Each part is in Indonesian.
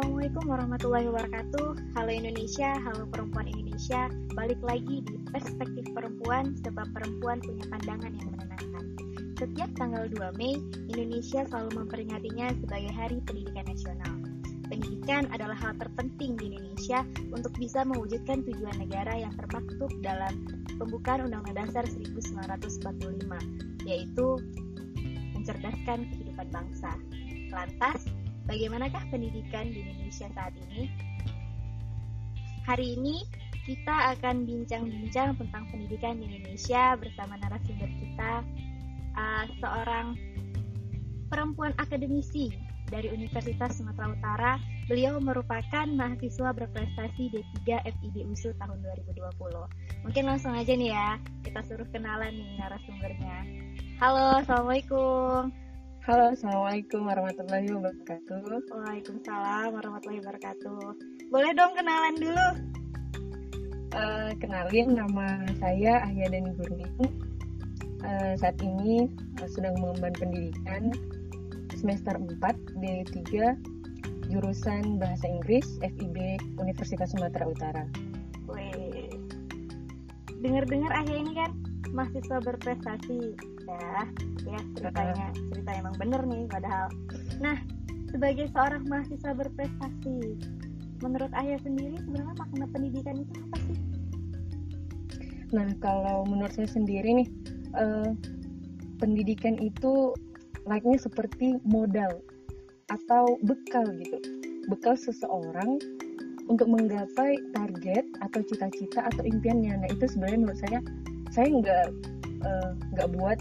Assalamualaikum warahmatullahi wabarakatuh. Halo Indonesia, halo perempuan Indonesia. Balik lagi di perspektif perempuan sebab perempuan punya pandangan yang menenangkan. Setiap tanggal 2 Mei, Indonesia selalu memperingatinya sebagai Hari Pendidikan Nasional. Pendidikan adalah hal terpenting di Indonesia untuk bisa mewujudkan tujuan negara yang termaktub dalam pembukaan Undang-Undang Dasar 1945, yaitu mencerdaskan kehidupan bangsa. Lantas, bagaimanakah pendidikan di Indonesia saat ini? Hari ini kita akan bincang-bincang tentang pendidikan di Indonesia bersama narasumber kita, uh, seorang perempuan akademisi dari Universitas Sumatera Utara. Beliau merupakan mahasiswa berprestasi D3 FIB USU tahun 2020. Mungkin langsung aja nih ya, kita suruh kenalan nih narasumbernya. Halo, Assalamualaikum. Halo, Assalamualaikum warahmatullahi wabarakatuh. Waalaikumsalam warahmatullahi wabarakatuh. Boleh dong kenalan dulu? Uh, kenalin, nama saya Ahya Dani Gurning. Uh, saat ini uh, sedang mengemban pendidikan semester 4 D3 jurusan Bahasa Inggris FIB Universitas Sumatera Utara. Wih. Dengar-dengar Ahya ini kan mahasiswa berprestasi ya. Ya ceritanya cerita emang bener nih padahal. Nah sebagai seorang mahasiswa berprestasi menurut ayah sendiri sebenarnya makna pendidikan itu apa sih? Nah kalau menurut saya sendiri nih eh, pendidikan itu layaknya seperti modal atau bekal gitu. Bekal seseorang untuk menggapai target atau cita-cita atau impiannya. Nah itu sebenarnya menurut saya saya nggak eh, nggak uh, buat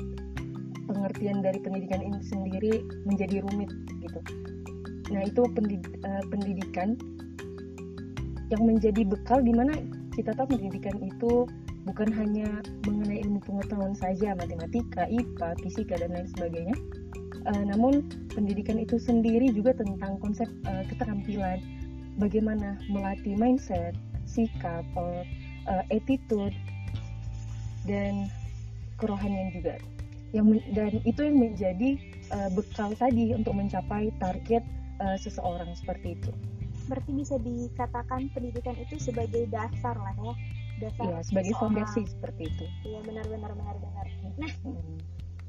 pengertian dari pendidikan ini sendiri menjadi rumit gitu. Nah itu pendid uh, pendidikan yang menjadi bekal di mana kita tahu pendidikan itu bukan hanya mengenai ilmu pengetahuan saja matematika, IPA, fisika dan lain sebagainya. Uh, namun pendidikan itu sendiri juga tentang konsep uh, keterampilan bagaimana melatih mindset, sikap, attitude dan kerohanian juga yang dan itu yang menjadi uh, bekal tadi untuk mencapai target uh, seseorang seperti itu. Berarti bisa dikatakan pendidikan itu sebagai dasar lah ya, dasar. Iya, sebagai fondasi seperti itu. Iya, benar-benar benar-benar. Nah, hmm.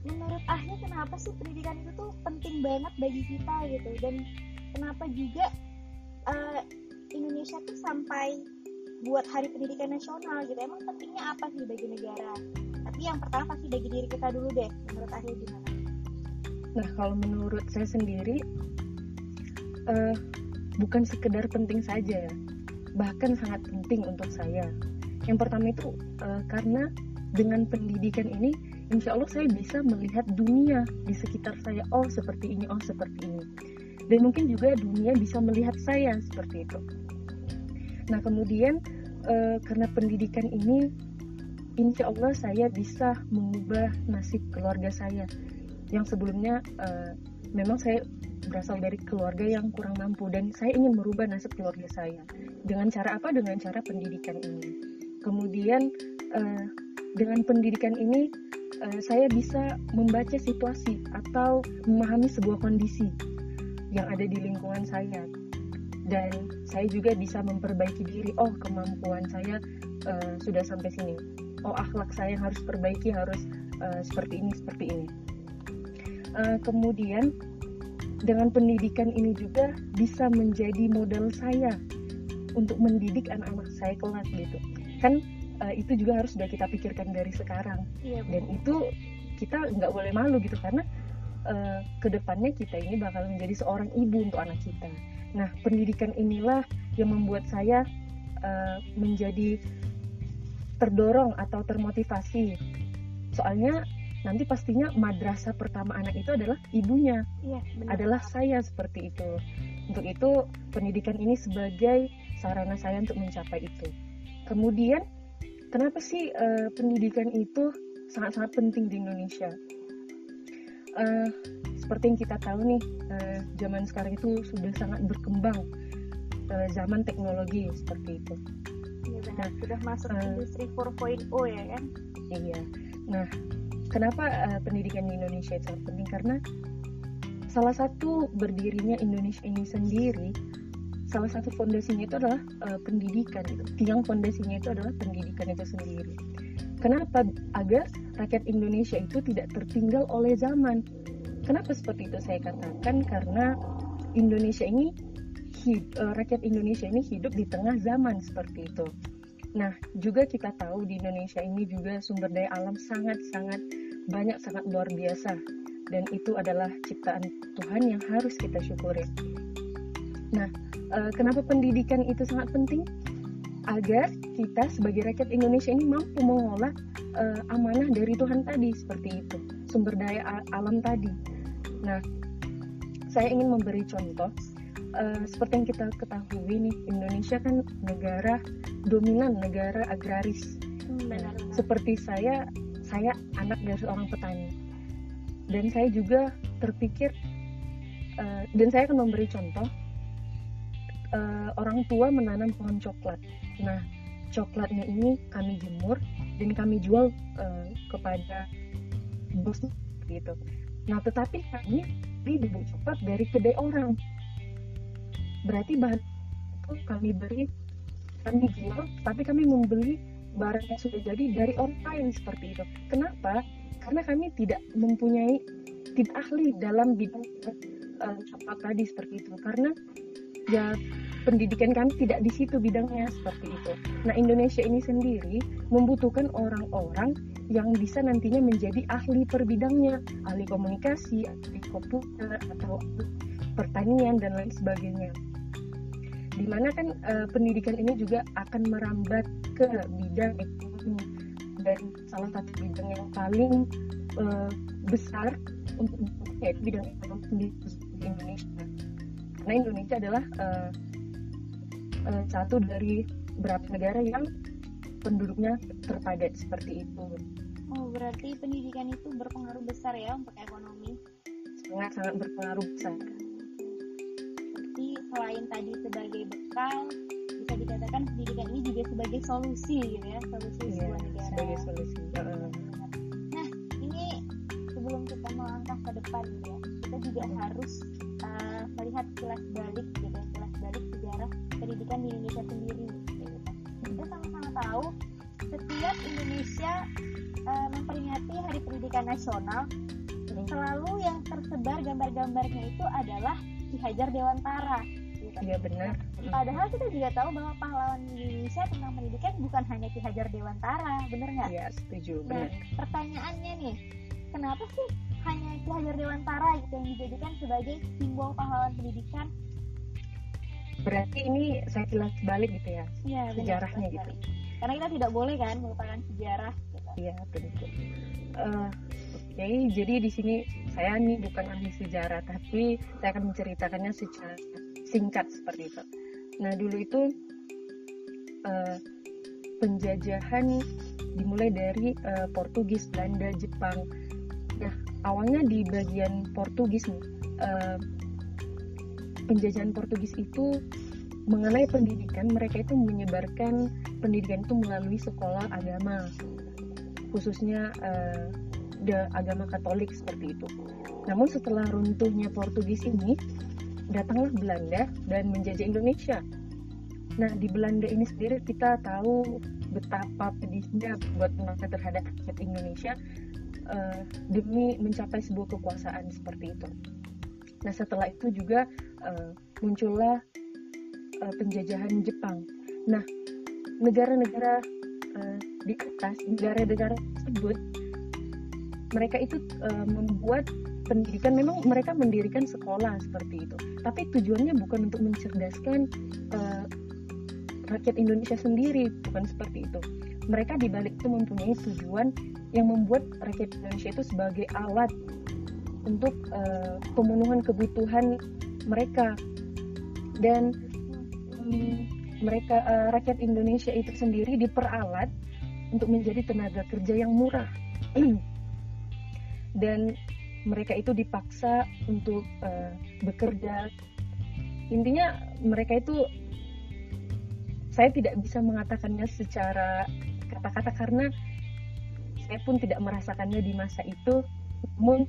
menurut Ahnya kenapa sih pendidikan itu tuh penting banget bagi kita gitu dan kenapa juga uh, Indonesia tuh sampai buat Hari Pendidikan Nasional gitu. Emang pentingnya apa sih bagi negara? Tapi yang pertama pasti bagi diri kita dulu deh menurut Ahli gimana? Nah kalau menurut saya sendiri uh, bukan sekedar penting saja bahkan sangat penting untuk saya. Yang pertama itu uh, karena dengan pendidikan ini insya Allah saya bisa melihat dunia di sekitar saya. Oh seperti ini oh seperti ini. Dan mungkin juga dunia bisa melihat saya seperti itu. Nah kemudian uh, karena pendidikan ini insya Allah saya bisa mengubah nasib keluarga saya. Yang sebelumnya uh, memang saya berasal dari keluarga yang kurang mampu dan saya ingin merubah nasib keluarga saya. Dengan cara apa? Dengan cara pendidikan ini. Kemudian uh, dengan pendidikan ini uh, saya bisa membaca situasi atau memahami sebuah kondisi yang ada di lingkungan saya. Dan saya juga bisa memperbaiki diri. Oh kemampuan saya uh, sudah sampai sini oh akhlak saya yang harus perbaiki harus uh, seperti ini seperti ini. Uh, kemudian dengan pendidikan ini juga bisa menjadi modal saya untuk mendidik anak-anak saya kelak gitu. Kan uh, itu juga harus sudah kita pikirkan dari sekarang. Iya, dan itu kita nggak boleh malu gitu. Karena uh, ke depannya kita ini bakal menjadi seorang ibu untuk anak kita. Nah pendidikan inilah yang membuat saya uh, menjadi terdorong atau termotivasi. Soalnya nanti pastinya madrasah pertama anak itu adalah ibunya, iya, adalah saya seperti itu. Untuk itu pendidikan ini sebagai sarana saya untuk mencapai itu. Kemudian kenapa sih uh, pendidikan itu sangat-sangat penting di Indonesia? Uh, seperti yang kita tahu nih, uh, zaman sekarang itu sudah sangat berkembang uh, zaman teknologi seperti itu benar sudah masuk uh, industri 4.0 ya kan iya nah kenapa uh, pendidikan di Indonesia itu penting karena salah satu berdirinya Indonesia ini sendiri salah satu fondasinya itu adalah uh, pendidikan gitu. Tiang fondasinya itu adalah pendidikan itu sendiri. Kenapa agar rakyat Indonesia itu tidak tertinggal oleh zaman? Kenapa seperti itu saya katakan karena Indonesia ini hid, uh, rakyat Indonesia ini hidup di tengah zaman seperti itu. Nah, juga kita tahu di Indonesia ini juga sumber daya alam sangat-sangat banyak, sangat luar biasa. Dan itu adalah ciptaan Tuhan yang harus kita syukuri. Nah, uh, kenapa pendidikan itu sangat penting? Agar kita sebagai rakyat Indonesia ini mampu mengolah uh, amanah dari Tuhan tadi, seperti itu. Sumber daya alam tadi. Nah, saya ingin memberi contoh uh, seperti yang kita ketahui nih Indonesia kan negara dominan negara agraris. Hmm, nah, seperti saya saya anak dari seorang petani. Dan saya juga terpikir uh, dan saya akan memberi contoh uh, orang tua menanam pohon coklat. Nah coklatnya ini kami jemur dan kami jual uh, kepada bos gitu. Nah tetapi kami beli bubuk coklat dari kedai orang berarti bahan itu kami beri kami jual tapi kami membeli barang yang sudah jadi dari lain seperti itu. Kenapa? Karena kami tidak mempunyai tidak ahli dalam bidang uh, coklat tadi seperti itu. Karena ya pendidikan kami tidak di situ bidangnya seperti itu. Nah Indonesia ini sendiri membutuhkan orang-orang yang bisa nantinya menjadi ahli per bidangnya, ahli komunikasi, ahli komputer atau pertanian dan lain sebagainya di mana kan uh, pendidikan ini juga akan merambat ke bidang ekonomi dan salah satu bidang yang paling uh, besar untuk yaitu bidang ekonomi di Indonesia karena Indonesia adalah uh, uh, satu dari beberapa negara yang penduduknya terpadat seperti itu. Oh, berarti pendidikan itu berpengaruh besar ya untuk ekonomi? Sangat sangat berpengaruh besar bisa dikatakan pendidikan ini juga sebagai solusi gitu ya solusi iya, sebuah negara sebagai solusi nah ini sebelum kita melangkah ke depan ya kita juga harus uh, melihat kilas balik gitu ya kilas balik sejarah pendidikan di Indonesia sendiri gitu. kita sama-sama tahu setiap Indonesia uh, memperingati Hari Pendidikan Nasional hmm. selalu yang tersebar gambar-gambarnya itu adalah Ki Hajar Dewantara Iya benar. Padahal kita juga tahu bahwa pahlawan Indonesia tentang pendidikan bukan hanya Ki Hajar Dewantara, benar nggak? Iya setuju. Nah, benar. pertanyaannya nih, kenapa sih hanya Ki Hajar Dewantara gitu yang dijadikan sebagai simbol pahlawan pendidikan? Berarti ini saya jelas balik gitu ya, ya sejarahnya benar, gitu. Karena kita tidak boleh kan melupakan sejarah. Gitu. Iya betul. Uh, Oke, okay, jadi di sini saya nih bukan ahli sejarah, tapi saya akan menceritakannya secara singkat seperti itu. Nah dulu itu uh, penjajahan dimulai dari uh, Portugis, Belanda, Jepang. Nah awalnya di bagian Portugis nih uh, penjajahan Portugis itu mengenai pendidikan mereka itu menyebarkan pendidikan itu melalui sekolah agama khususnya uh, agama Katolik seperti itu. Namun setelah runtuhnya Portugis ini, datanglah Belanda dan menjajah Indonesia. Nah, di Belanda ini sendiri kita tahu betapa pedihnya buat mereka terhadap rakyat Indonesia uh, demi mencapai sebuah kekuasaan seperti itu. Nah, setelah itu juga uh, muncullah uh, penjajahan Jepang. Nah, negara-negara uh, di atas, negara-negara tersebut, mereka itu uh, membuat pendidikan memang mereka mendirikan sekolah seperti itu. Tapi tujuannya bukan untuk mencerdaskan uh, rakyat Indonesia sendiri bukan seperti itu. Mereka dibalik itu mempunyai tujuan yang membuat rakyat Indonesia itu sebagai alat untuk uh, pemenuhan kebutuhan mereka. Dan um, mereka uh, rakyat Indonesia itu sendiri diperalat untuk menjadi tenaga kerja yang murah. Dan mereka itu dipaksa untuk uh, bekerja intinya mereka itu saya tidak bisa mengatakannya secara kata-kata karena saya pun tidak merasakannya di masa itu namun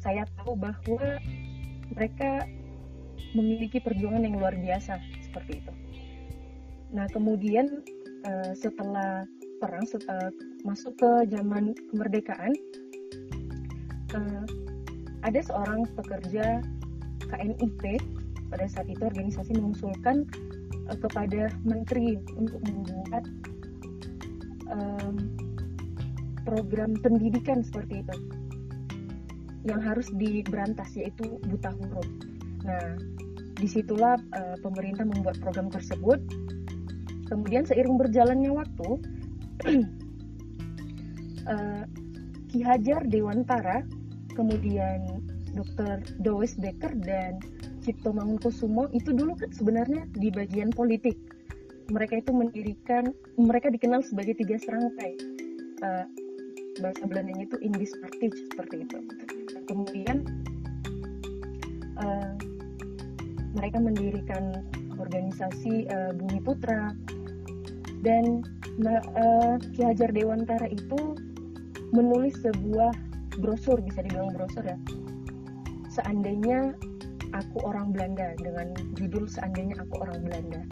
saya tahu bahwa mereka memiliki perjuangan yang luar biasa seperti itu. Nah kemudian uh, setelah perang setelah masuk ke zaman kemerdekaan uh, ada seorang pekerja KNIP pada saat itu organisasi mengusulkan uh, kepada menteri untuk membuat um, program pendidikan seperti itu yang harus diberantas yaitu buta huruf. Nah, di situlah uh, pemerintah membuat program tersebut. Kemudian seiring berjalannya waktu, uh, Ki Hajar Dewantara, kemudian Dr. Dois Becker dan Cipto Mangunkusumo itu dulu kan sebenarnya di bagian politik. Mereka itu mendirikan, mereka dikenal sebagai tiga serangkai. Uh, bahasa Belandanya itu indispartij seperti itu. Kemudian uh, mereka mendirikan organisasi uh, Bumi Putra dan uh, Ki Hajar Dewantara itu menulis sebuah brosur bisa dibilang brosur ya. Seandainya aku orang Belanda dengan judul seandainya aku orang Belanda.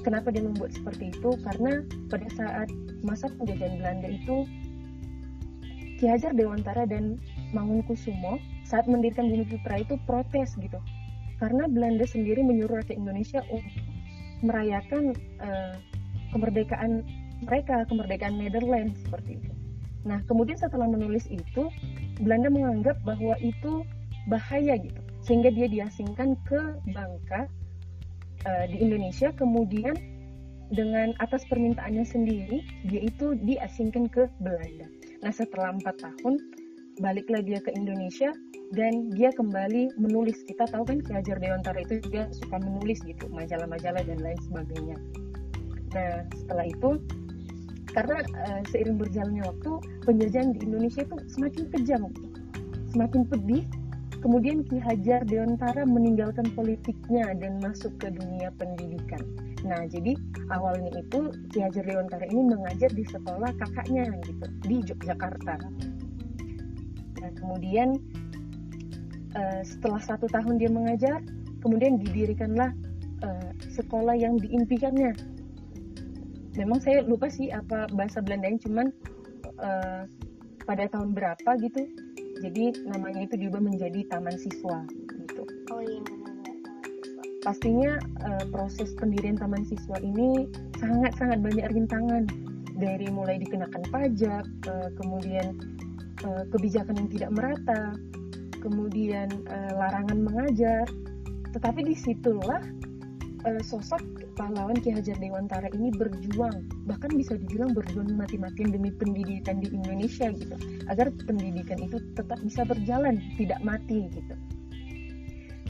Kenapa dia membuat seperti itu? Karena pada saat masa penjajahan Belanda itu Ki Hajar Dewantara dan Mangunkusumo saat mendirikan Bumi Putra itu protes gitu. Karena Belanda sendiri menyuruh rakyat Indonesia untuk merayakan uh, kemerdekaan mereka, kemerdekaan Netherlands seperti itu. Nah, kemudian setelah menulis itu, Belanda menganggap bahwa itu bahaya gitu, sehingga dia diasingkan ke Bangka uh, di Indonesia. Kemudian dengan atas permintaannya sendiri, dia itu diasingkan ke Belanda. Nah, setelah empat tahun, baliklah dia ke Indonesia dan dia kembali menulis. Kita tahu kan Ki Hajar Dewantara itu juga suka menulis gitu, majalah-majalah dan lain sebagainya. Nah, setelah itu karena uh, seiring berjalannya waktu penjajahan di Indonesia itu semakin kejam, semakin pedih. Kemudian Ki Hajar Dewantara meninggalkan politiknya dan masuk ke dunia pendidikan. Nah, jadi awalnya itu Ki Hajar Dewantara ini mengajar di sekolah kakaknya gitu di Yogyakarta. Nah, kemudian uh, setelah satu tahun dia mengajar, kemudian didirikanlah uh, sekolah yang diimpikannya memang saya lupa sih apa bahasa Belandanya cuman uh, pada tahun berapa gitu. Jadi namanya itu diubah menjadi taman siswa gitu. Oh iya. Pastinya uh, proses pendirian taman siswa ini sangat sangat banyak rintangan. Dari mulai dikenakan pajak uh, kemudian uh, kebijakan yang tidak merata kemudian uh, larangan mengajar. Tetapi di situlah uh, sosok pahlawan Ki Hajar Dewantara ini berjuang bahkan bisa dibilang berjuang mati-matian demi pendidikan di Indonesia gitu agar pendidikan itu tetap bisa berjalan tidak mati gitu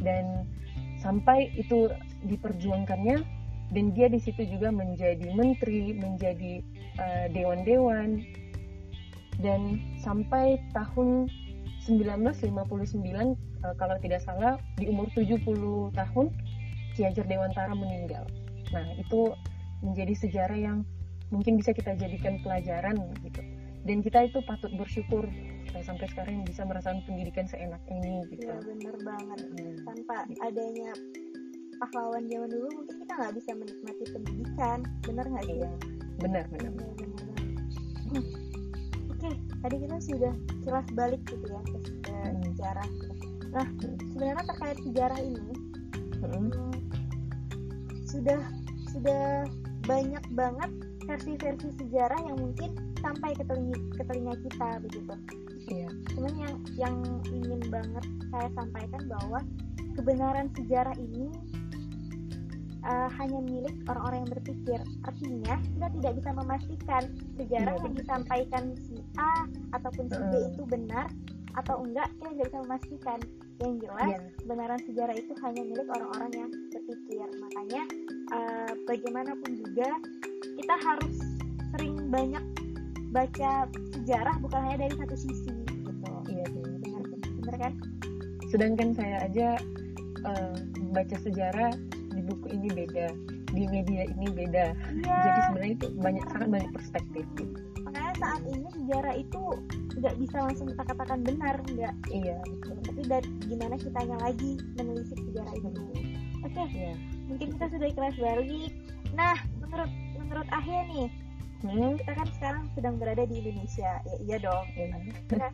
dan sampai itu diperjuangkannya dan dia di situ juga menjadi menteri menjadi uh, dewan-dewan dan sampai tahun 1959 uh, kalau tidak salah di umur 70 tahun Ki Hajar Dewantara meninggal. Nah, itu menjadi sejarah yang mungkin bisa kita jadikan pelajaran gitu. Dan kita itu patut bersyukur kita sampai sekarang bisa merasakan pendidikan seenak ini gitu. Iya bener banget. Hmm. Tanpa adanya pahlawan zaman dulu mungkin kita nggak bisa menikmati pendidikan. Bener nggak sih? Iya, benar benar. Iya, benar, benar. Hmm. Oke, tadi kita sudah jelas balik gitu ya ke, hmm. sejarah. Nah, sebenarnya terkait sejarah ini, hmm. hmm sudah sudah banyak banget versi-versi sejarah yang mungkin sampai ke telinga, ke telinga kita begitu. Iya. Cuman yang yang ingin banget saya sampaikan bahwa kebenaran sejarah ini uh, hanya milik orang-orang yang berpikir. Artinya kita tidak bisa memastikan sejarah iya, yang disampaikan si A ataupun si B itu benar atau enggak kita tidak bisa memastikan. Yang jelas yeah. kebenaran sejarah itu hanya milik orang-orang yang berpikir. Makanya uh, bagaimanapun juga kita harus sering banyak baca sejarah bukan hanya dari satu sisi gitu iya benar benar kan sedangkan saya aja uh, baca sejarah di buku ini beda di media ini beda iya, jadi sebenarnya itu banyak sangat banyak perspektif gitu. Saat ini sejarah itu nggak bisa langsung kita katakan benar nggak iya betul. tapi dari gimana kitanya lagi menelisik sejarah itu oke okay. iya mungkin kita sudah kelas balik nah menurut menurut Ahya nih hmm? kita kan sekarang sedang berada di Indonesia ya iya dong ya. nah,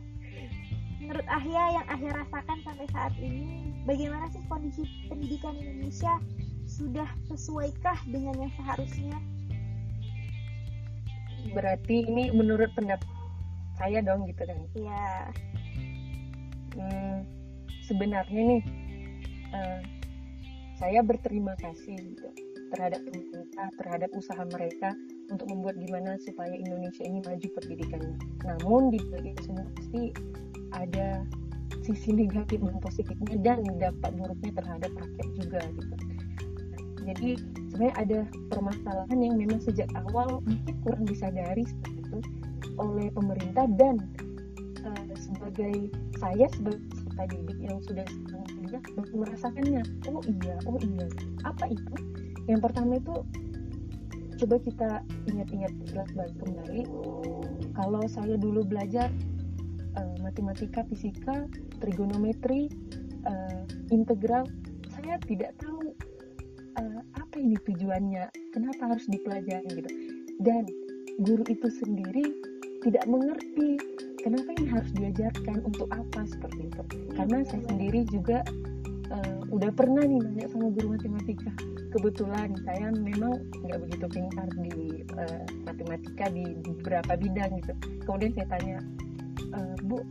menurut Ahya yang Ahya rasakan sampai saat ini bagaimana sih kondisi pendidikan Indonesia sudah sesuaikah dengan yang seharusnya berarti ini menurut pendapat saya dong gitu kan? Iya. Hmm, sebenarnya nih uh, saya berterima kasih gitu, terhadap pemerintah terhadap usaha mereka untuk membuat gimana supaya Indonesia ini maju pendidikannya. Namun di balik itu semua pasti ada sisi negatif dan positifnya dan dampak buruknya terhadap rakyat juga gitu jadi sebenarnya ada permasalahan yang memang sejak awal mungkin kurang disadari seperti itu oleh pemerintah dan uh, sebagai saya sebagai peserta didik yang sudah kuliah merasakannya oh iya oh iya apa itu? Yang pertama itu coba kita ingat-ingat balik kembali. Kalau saya dulu belajar uh, matematika fisika trigonometri uh, integral saya tidak tahu apa ini tujuannya? Kenapa harus dipelajari gitu? Dan guru itu sendiri tidak mengerti kenapa ini harus diajarkan untuk apa seperti itu. Karena saya sendiri juga uh, udah pernah nih nanya sama guru matematika. Kebetulan saya memang nggak begitu pintar di uh, matematika di beberapa bidang gitu. Kemudian saya tanya e, bu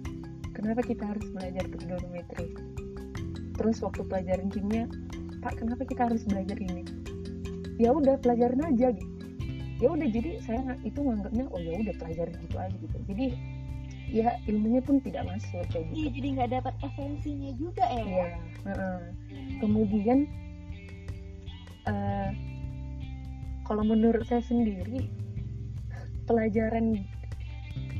kenapa kita harus belajar trigonometri? Terus waktu pelajaran kimia pak kenapa kita harus belajar ini ya udah pelajarin aja gitu. Ya udah jadi saya itu nganggapnya oh ya udah pelajarin gitu aja gitu. Jadi ya ilmunya pun tidak masuk kayak gitu. iya jadi nggak dapat esensinya juga ya. Iya uh -uh. kemudian uh, kalau menurut saya sendiri pelajaran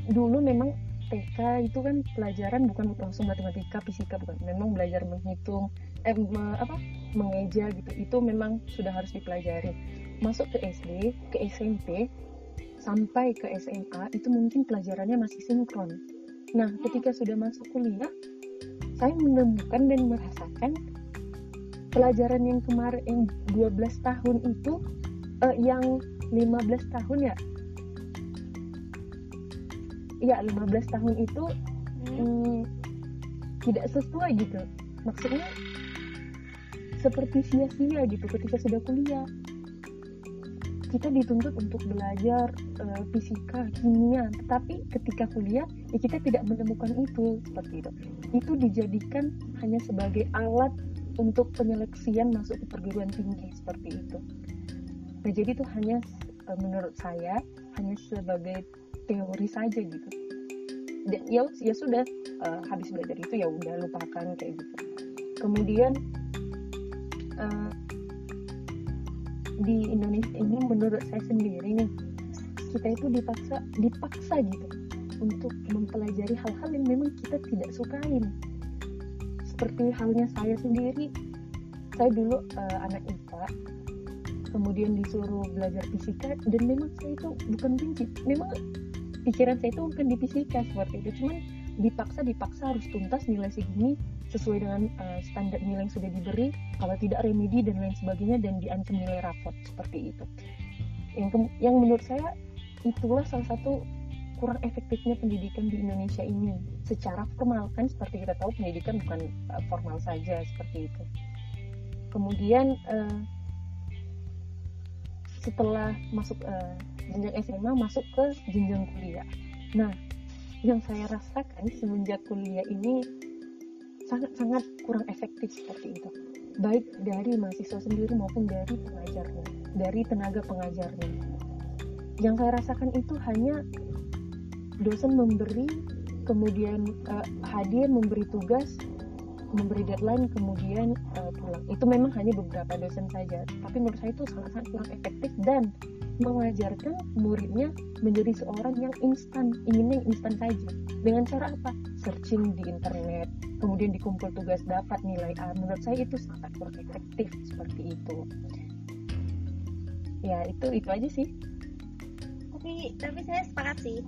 dulu memang TK itu kan pelajaran bukan langsung matematika fisika bukan. Memang belajar menghitung eh me, apa mengeja gitu itu memang sudah harus dipelajari. Masuk ke SD ke SMP sampai ke SMA itu mungkin pelajarannya masih sinkron. Nah ketika sudah masuk kuliah saya menemukan dan merasakan pelajaran yang kemarin yang 12 tahun itu uh, yang 15 tahun ya? Ya 15 tahun itu hmm. Hmm, tidak sesuai gitu. Maksudnya seperti sia-sia gitu ketika sudah kuliah kita dituntut untuk belajar uh, fisika, kimia, tetapi ketika kuliah ya kita tidak menemukan itu seperti itu. Itu dijadikan hanya sebagai alat untuk penyeleksian masuk ke perguruan tinggi seperti itu. Nah jadi itu hanya uh, menurut saya hanya sebagai teori saja gitu. Dan ya ya sudah uh, habis belajar itu ya udah lupakan kayak gitu. Kemudian di Indonesia ini menurut saya sendiri nih kita itu dipaksa dipaksa gitu untuk mempelajari hal-hal yang memang kita tidak sukain seperti halnya saya sendiri. Saya dulu uh, anak IPA kemudian disuruh belajar fisika dan memang saya itu bukan benci. Memang pikiran saya itu bukan di fisika seperti itu. Cuman dipaksa dipaksa harus tuntas nilai segini sesuai dengan uh, standar nilai yang sudah diberi kalau tidak remedi dan lain sebagainya dan diancam nilai rapot seperti itu. Yang yang menurut saya itulah salah satu kurang efektifnya pendidikan di Indonesia ini. Secara formal kan seperti kita tahu pendidikan bukan uh, formal saja seperti itu. Kemudian uh, setelah masuk uh, jenjang SMA masuk ke jenjang kuliah. Nah yang saya rasakan semenjak kuliah ini sangat-sangat kurang efektif seperti itu baik dari mahasiswa sendiri maupun dari pengajarnya dari tenaga pengajarnya yang saya rasakan itu hanya dosen memberi kemudian uh, hadir memberi tugas memberi deadline kemudian uh, pulang itu memang hanya beberapa dosen saja tapi menurut saya itu sangat-sangat kurang efektif dan mengajarkan muridnya menjadi seorang yang instan, inginnya instan saja. Dengan cara apa? Searching di internet, kemudian dikumpul tugas dapat nilai A. Menurut saya itu sangat kurang efektif seperti itu. Ya itu itu aja sih. Tapi tapi saya sepakat sih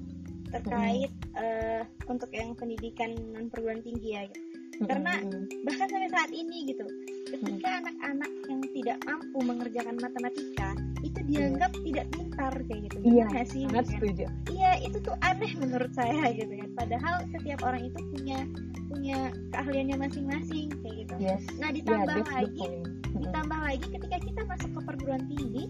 terkait hmm. uh, untuk yang pendidikan non perguruan tinggi ya. karena bahkan sampai saat ini gitu ketika anak-anak yang tidak mampu mengerjakan matematika itu dianggap yeah. tidak pintar kayak gitu iya yeah, sih sangat setuju iya itu tuh aneh menurut saya gitu kan padahal setiap orang itu punya punya keahliannya masing-masing kayak gitu yes. nah ditambah yeah, lagi ditambah lagi ketika kita masuk ke perguruan tinggi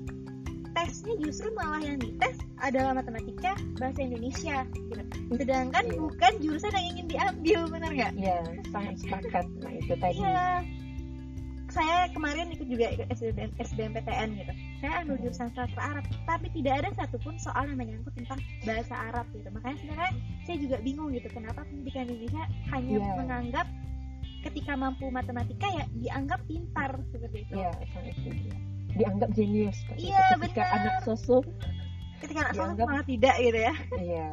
tesnya justru malah yang dites adalah matematika bahasa Indonesia gitu. sedangkan yeah. bukan jurusan yang ingin diambil benar nggak? Iya yeah, sangat sepakat nah itu tadi. Iya yeah saya kemarin ikut juga ikut SBM, SBMPTN gitu saya ambil jurusan sastra Arab tapi tidak ada satupun soal yang menyangkut tentang bahasa Arab gitu. Makanya sebenarnya saya juga bingung gitu kenapa pendidikan Indonesia hanya yeah. menganggap ketika mampu matematika ya dianggap pintar seperti itu. Yeah, dianggap jenius iya yeah, ketika anak sosok ketika anak sosok malah tidak gitu ya. Iya.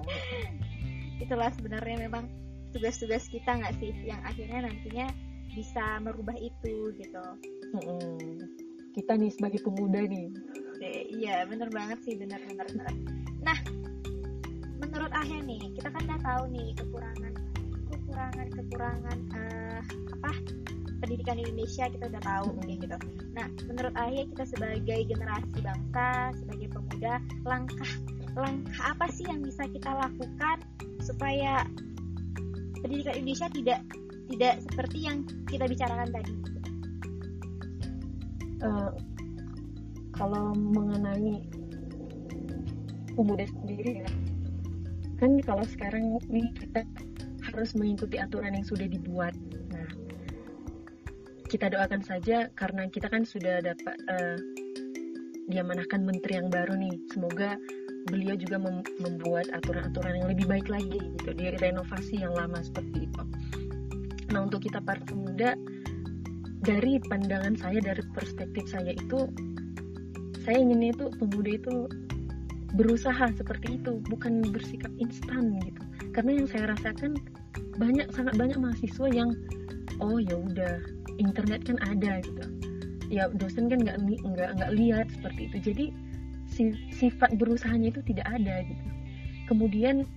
Itulah sebenarnya memang tugas-tugas kita nggak sih yang akhirnya nantinya bisa merubah itu gitu. Hmm, kita nih sebagai pemuda nih. Iya bener banget sih bener bener bener. Nah menurut Ahya nih kita kan udah tahu nih kekurangan kekurangan kekurangan uh, apa pendidikan Indonesia kita udah tahu mm gitu. Nah menurut Ahya kita sebagai generasi bangsa sebagai pemuda langkah langkah apa sih yang bisa kita lakukan supaya pendidikan Indonesia tidak tidak seperti yang kita bicarakan tadi uh, kalau mengenai pemuda sendiri ya kan kalau sekarang ini kita harus mengikuti aturan yang sudah dibuat. Nah kita doakan saja karena kita kan sudah dapat uh, diamanahkan menteri yang baru nih. Semoga beliau juga mem membuat aturan-aturan yang lebih baik lagi gitu di renovasi yang lama seperti itu. Nah untuk kita para pemuda dari pandangan saya dari perspektif saya itu saya inginnya itu pemuda itu berusaha seperti itu bukan bersikap instan gitu karena yang saya rasakan banyak sangat banyak mahasiswa yang oh ya udah internet kan ada gitu ya dosen kan nggak nggak nggak lihat seperti itu jadi sifat berusahanya itu tidak ada gitu kemudian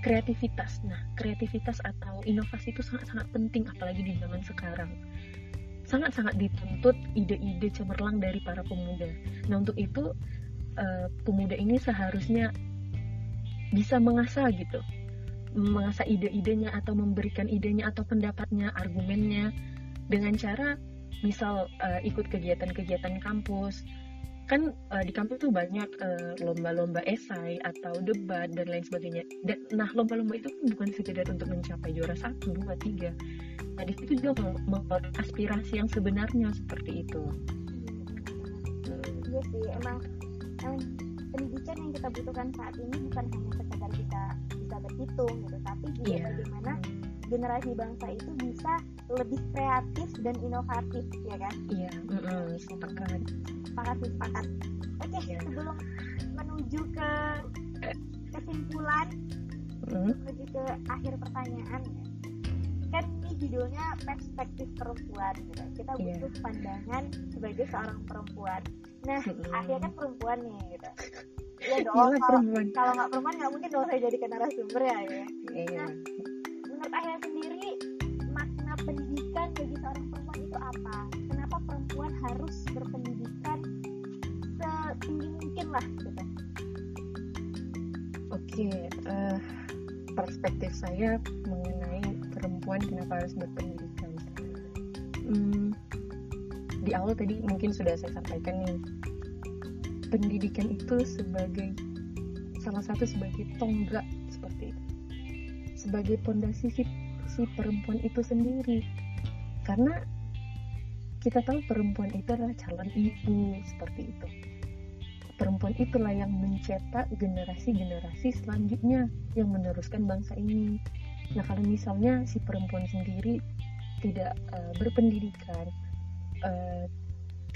kreativitas. Nah, kreativitas atau inovasi itu sangat-sangat penting apalagi di zaman sekarang. Sangat-sangat dituntut ide-ide cemerlang dari para pemuda. Nah, untuk itu uh, pemuda ini seharusnya bisa mengasah gitu. Mengasah ide-idenya atau memberikan idenya atau pendapatnya, argumennya dengan cara misal uh, ikut kegiatan-kegiatan kampus, kan uh, di kampus tuh banyak uh, lomba-lomba esai atau debat dan lain sebagainya. Dan nah lomba-lomba itu kan bukan sekedar untuk mencapai juara satu, dua, tiga. Nah di situ juga membuat aspirasi yang sebenarnya seperti itu. Iya sih, emang, emang pendidikan yang kita butuhkan saat ini bukan hanya sekedar kita bisa berhitung gitu, tapi juga yeah. bagaimana generasi bangsa itu bisa lebih kreatif dan inovatif ya kan? Iya, mm sepakat sepakat oke okay, iya. yeah. sebelum menuju ke kesimpulan mm. menuju ke akhir pertanyaan kan ini judulnya perspektif perempuan gitu. kita iya. butuh yeah. pandangan sebagai seorang perempuan nah mm. akhirnya kan perempuan nih gitu Iya dong, kalau, kalau nggak perempuan nggak mungkin dong saya jadi narasumber ya. ya. Iya. Nah, menurut ayah sendiri makna pendidikan bagi seorang perempuan itu apa? Kenapa perempuan harus berpendidikan setinggi mungkin lah gitu? Oke uh, perspektif saya mengenai perempuan kenapa harus berpendidikan. Hmm, di awal tadi mungkin sudah saya sampaikan nih. Pendidikan itu sebagai salah satu sebagai tonggak sebagai pondasi si, si perempuan itu sendiri karena kita tahu perempuan itu adalah calon ibu seperti itu perempuan itulah yang mencetak generasi-generasi selanjutnya yang meneruskan bangsa ini. Nah, kalau misalnya si perempuan sendiri tidak uh, berpendidikan, uh,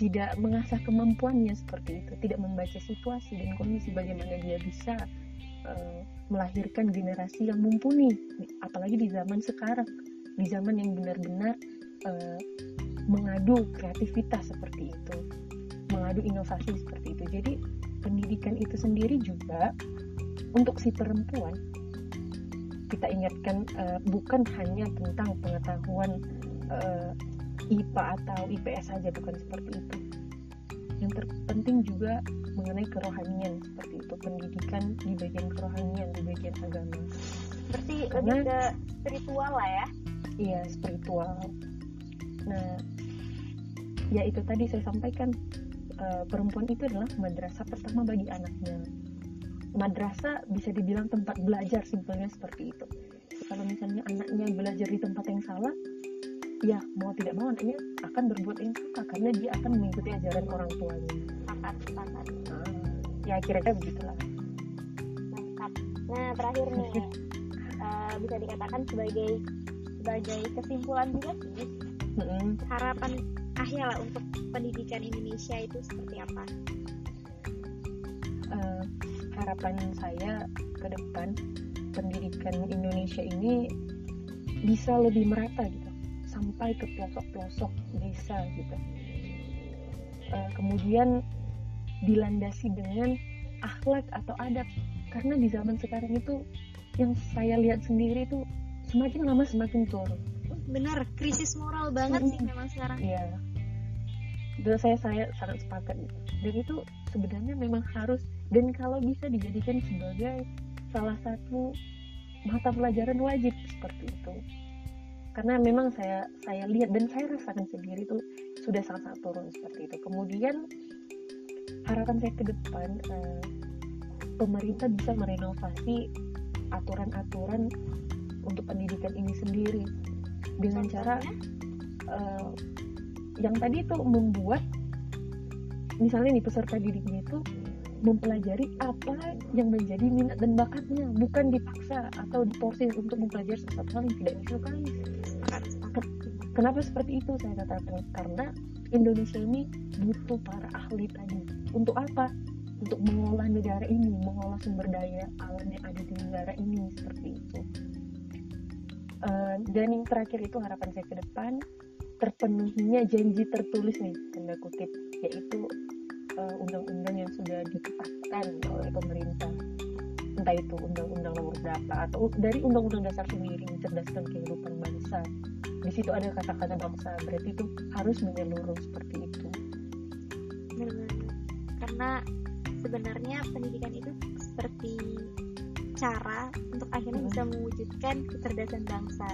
tidak mengasah kemampuannya seperti itu, tidak membaca situasi dan kondisi bagaimana dia bisa uh, melahirkan generasi yang mumpuni, apalagi di zaman sekarang, di zaman yang benar-benar uh, mengadu kreativitas seperti itu mengadu inovasi seperti itu. Jadi pendidikan itu sendiri juga untuk si perempuan kita ingatkan uh, bukan hanya tentang pengetahuan uh, IPA atau IPS saja bukan seperti itu yang terpenting juga mengenai kerohanian seperti itu. Pendidikan di bagian kerohanian di bagian agama. Berarti Karena, ke spiritual lah ya? Iya spiritual. Nah ya itu tadi saya sampaikan uh, perempuan itu adalah madrasah pertama bagi anaknya. Madrasah bisa dibilang tempat belajar simpelnya seperti itu. Kalau misalnya anaknya belajar di tempat yang salah ya mau tidak mau anaknya akan berbuat yang salah karena dia akan mengikuti ajaran orang tuanya sepakat sepakat uh, ya kira-kira begitulah. Mantap nah terakhir nih. Uh, bisa dikatakan sebagai sebagai kesimpulan juga sih. Mm-hmm. harapan akhir lah untuk pendidikan Indonesia itu seperti apa? Uh, harapan saya ke depan pendidikan Indonesia ini bisa lebih merata gitu. Sampai ke pelosok-pelosok desa gitu. Uh, kemudian dilandasi dengan akhlak atau adab. Karena di zaman sekarang itu yang saya lihat sendiri itu semakin lama semakin turun. Benar krisis moral banget hmm. sih memang sekarang. Iya. Dan saya saya sangat sepakat dan itu sebenarnya memang harus dan kalau bisa dijadikan sebagai salah satu mata pelajaran wajib seperti itu. Karena memang saya saya lihat dan saya rasakan sendiri itu sudah sangat-sangat turun seperti itu. Kemudian harapan saya ke depan eh, pemerintah bisa merenovasi aturan-aturan untuk pendidikan ini sendiri. Dengan cara uh, yang tadi itu membuat misalnya nih peserta didiknya itu mempelajari apa yang menjadi minat dan bakatnya bukan dipaksa atau diporsi untuk mempelajari sesuatu hal yang tidak disukai. Kenapa seperti itu? Saya katakan karena Indonesia ini butuh para ahli tadi untuk apa? Untuk mengolah negara ini mengolah sumber daya alam yang ada di negara ini seperti itu. Uh, dan yang terakhir itu harapan saya ke depan terpenuhinya janji tertulis nih tanda kutip yaitu undang undang-undang yang sudah ditetapkan oleh pemerintah. Entah itu undang-undang nomor berapa atau dari undang-undang dasar sendiri mencerdaskan kehidupan bangsa. Di situ ada kata-kata bangsa berarti itu harus menyeluruh seperti karena sebenarnya pendidikan itu seperti cara untuk akhirnya hmm. bisa mewujudkan kecerdasan bangsa.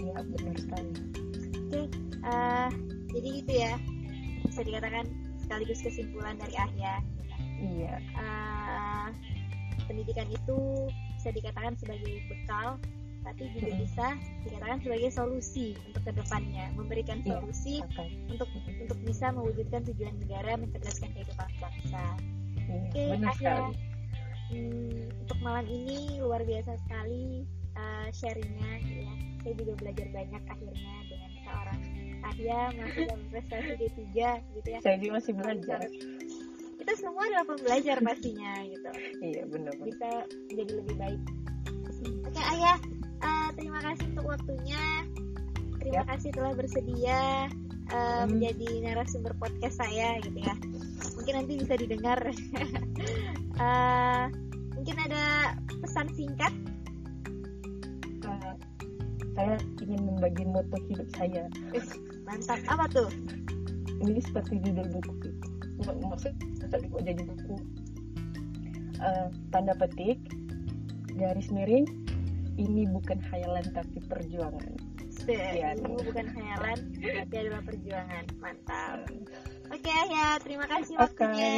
Iya benar sekali. Oke, okay, uh, eh, jadi itu ya bisa dikatakan sekaligus kesimpulan dari Ahya. Iya. Uh, pendidikan itu bisa dikatakan sebagai bekal, tapi juga hmm. bisa dikatakan sebagai solusi untuk ke depannya, memberikan iya, solusi iya, okay. untuk untuk bisa mewujudkan tujuan negara mencerdaskan bangsa. Iya, Oke, okay, hmm, untuk malam ini luar biasa sekali uh, sharingnya ya. Saya juga belajar banyak akhirnya dengan seorang Ahya masih dalam prestasi D3 gitu ya. Saya juga masih belajar. kita semua adalah pembelajar pastinya gitu. Iya benar bisa menjadi lebih baik. Oke Ayah uh, terima kasih untuk waktunya. Terima ya. kasih telah bersedia uh, hmm. menjadi narasumber podcast saya gitu ya mungkin nanti bisa didengar. Uh, mungkin ada pesan singkat? Uh, saya ingin membagi moto hidup saya. Mantap. Apa tuh? Ini seperti judul buku. Maksud dibuat jadi buku. Uh, tanda petik garis miring ini bukan hayalan tapi perjuangan. Ya, ini bukan hayalan tapi adalah perjuangan. Mantap oke okay, ya terima kasih waktunya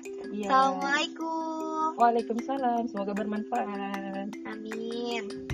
okay. ya. assalamualaikum Waalaikumsalam semoga bermanfaat amin